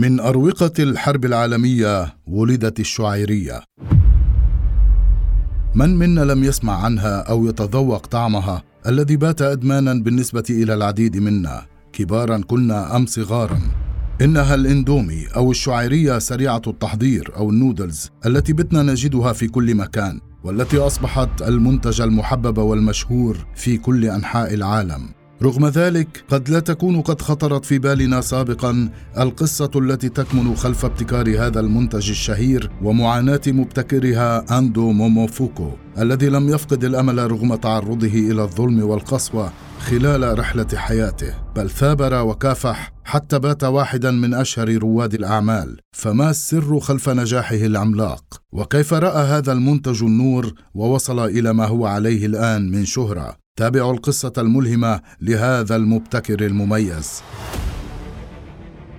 من أروقة الحرب العالمية ولدت الشعيرية. من منا لم يسمع عنها أو يتذوق طعمها الذي بات أدمانا بالنسبة إلى العديد منا، كبارا كنا أم صغارا. إنها الإندومي أو الشعيرية سريعة التحضير أو النودلز التي بتنا نجدها في كل مكان والتي أصبحت المنتج المحبب والمشهور في كل أنحاء العالم. رغم ذلك قد لا تكون قد خطرت في بالنا سابقا القصة التي تكمن خلف ابتكار هذا المنتج الشهير ومعاناة مبتكرها أندو موموفوكو الذي لم يفقد الأمل رغم تعرضه إلى الظلم والقسوة خلال رحلة حياته. بل ثابر وكافح حتى بات واحدا من أشهر رواد الأعمال فما السر خلف نجاحه العملاق؟ وكيف رأى هذا المنتج النور ووصل إلى ما هو عليه الآن من شهرة؟ تابعوا القصة الملهمة لهذا المبتكر المميز.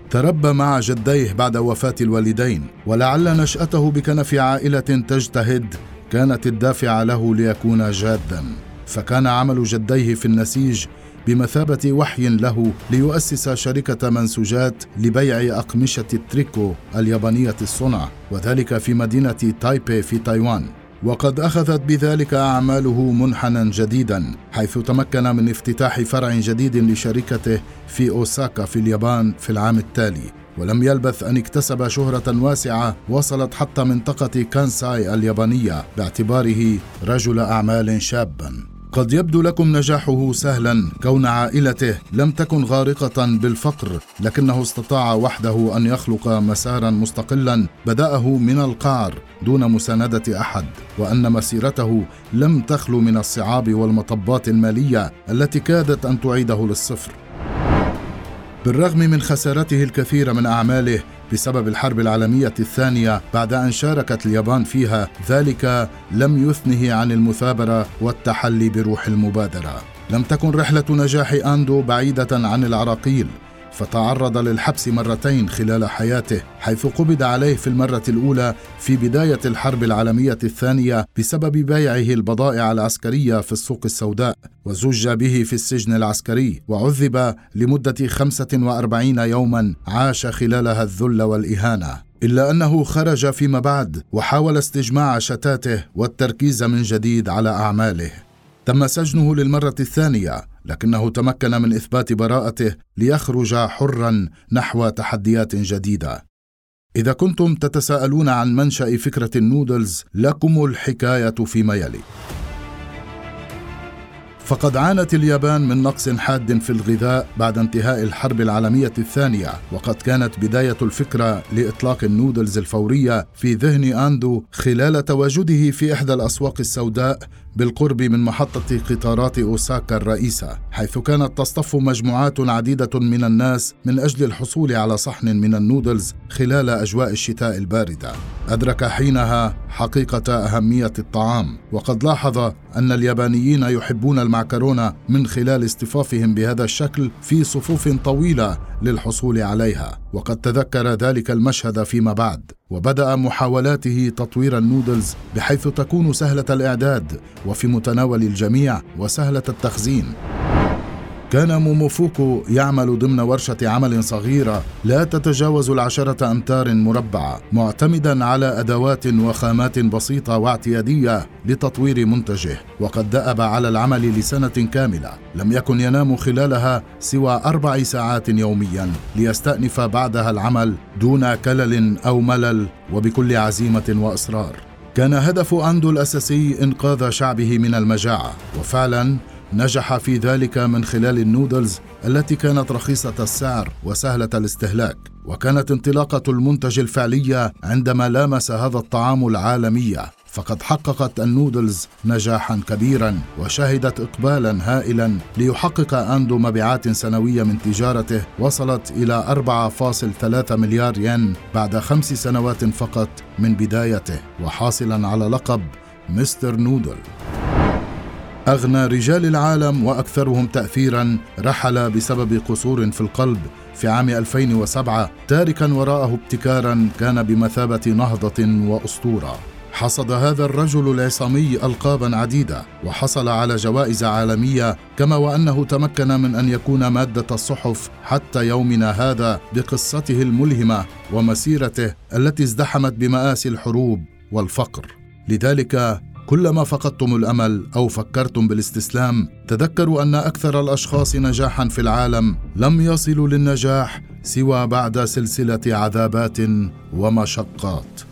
تربى مع جديه بعد وفاة الوالدين، ولعل نشأته بكنف عائلة تجتهد كانت الدافعة له ليكون جادا، فكان عمل جديه في النسيج بمثابة وحي له ليؤسس شركة منسوجات لبيع أقمشة التريكو اليابانية الصنع، وذلك في مدينة تايبي في تايوان. وقد أخذت بذلك أعماله منحنى جديدا حيث تمكن من افتتاح فرع جديد لشركته في أوساكا في اليابان في العام التالي ولم يلبث أن اكتسب شهرة واسعة وصلت حتى منطقة كانساي اليابانية باعتباره رجل أعمال شابا. قد يبدو لكم نجاحه سهلا كون عائلته لم تكن غارقة بالفقر لكنه استطاع وحده أن يخلق مسارا مستقلا بدأه من القعر دون مساندة أحد وأن مسيرته لم تخلو من الصعاب والمطبات المالية التي كادت أن تعيده للصفر. بالرغم من خسارته الكثير من أعماله بسبب الحرب العالمية الثانية بعد أن شاركت اليابان فيها ذلك لم يثنه عن المثابرة والتحلي بروح المبادرة. لم تكن رحلة نجاح أندو بعيدة عن العراقيل. فتعرض للحبس مرتين خلال حياته حيث قبض عليه في المرة الأولى في بداية الحرب العالمية الثانية بسبب بيعه البضائع العسكرية في السوق السوداء وزج به في السجن العسكري وعذب لمدة 45 يوما عاش خلالها الذل والإهانة. إلا أنه خرج فيما بعد وحاول استجماع شتاته والتركيز من جديد على أعماله. تم سجنه للمرة الثانية لكنه تمكن من إثبات براءته ليخرج حرا نحو تحديات جديدة. إذا كنتم تتساءلون عن منشأ فكرة النودلز لكم الحكاية فيما يلي. فقد عانت اليابان من نقص حاد في الغذاء بعد انتهاء الحرب العالمية الثانية وقد كانت بداية الفكرة لإطلاق النودلز الفورية في ذهن أندو خلال تواجده في إحدى الأسواق السوداء بالقرب من محطة قطارات أوساكا الرئيسة حيث كانت تصطف مجموعات عديدة من الناس من أجل الحصول على صحن من النودلز خلال أجواء الشتاء الباردة. أدرك حينها حقيقة أهمية الطعام وقد لاحظ أن اليابانيين يحبون المعكرونة من خلال اصطفافهم بهذا الشكل في صفوف طويلة للحصول عليها. وقد تذكر ذلك المشهد فيما بعد وبدأ محاولاته تطوير النودلز بحيث تكون سهلة الإعداد وفي متناول الجميع وسهلة التخزين. كان موموفوكو يعمل ضمن ورشة عمل صغيرة لا تتجاوز العشرة أمتار مربعة معتمدا على أدوات وخامات بسيطة واعتيادية لتطوير منتجه وقد دأب على العمل لسنة كاملة لم يكن ينام خلالها سوى أربع ساعات يوميا ليستأنف بعدها العمل دون كلل أو ملل وبكل عزيمة وإصرار. كان هدف أندو الأساسي إنقاذ شعبه من المجاعة وفعلا نجح في ذلك من خلال النودلز التي كانت رخيصة السعر وسهلة الاستهلاك وكانت انطلاقة المنتج الفعلية عندما لامس هذا الطعام العالمية فقد حققت النودلز نجاحا كبيرا وشهدت اقبالا هائلا ليحقق أندو مبيعات سنوية من تجارته وصلت إلى 4.3 مليار ين بعد خمس سنوات فقط من بدايته وحاصلا على لقب مستر نودل أغنى رجال العالم وأكثرهم تأثيرا رحل بسبب قصور في القلب في عام 2007 تاركا وراءه ابتكارا كان بمثابة نهضة وأسطورة. حصد هذا الرجل العصامي القابا عديدة وحصل على جوائز عالمية كما وأنه تمكن من أن يكون مادة الصحف حتى يومنا هذا بقصته الملهمة ومسيرته التي ازدحمت بمآسي الحروب والفقر. لذلك كلما فقدتم الأمل أو فكرتم بالاستسلام تذكروا أن أكثر الأشخاص نجاحا في العالم لم يصلوا للنجاح سوى بعد سلسلة عذابات ومشقات.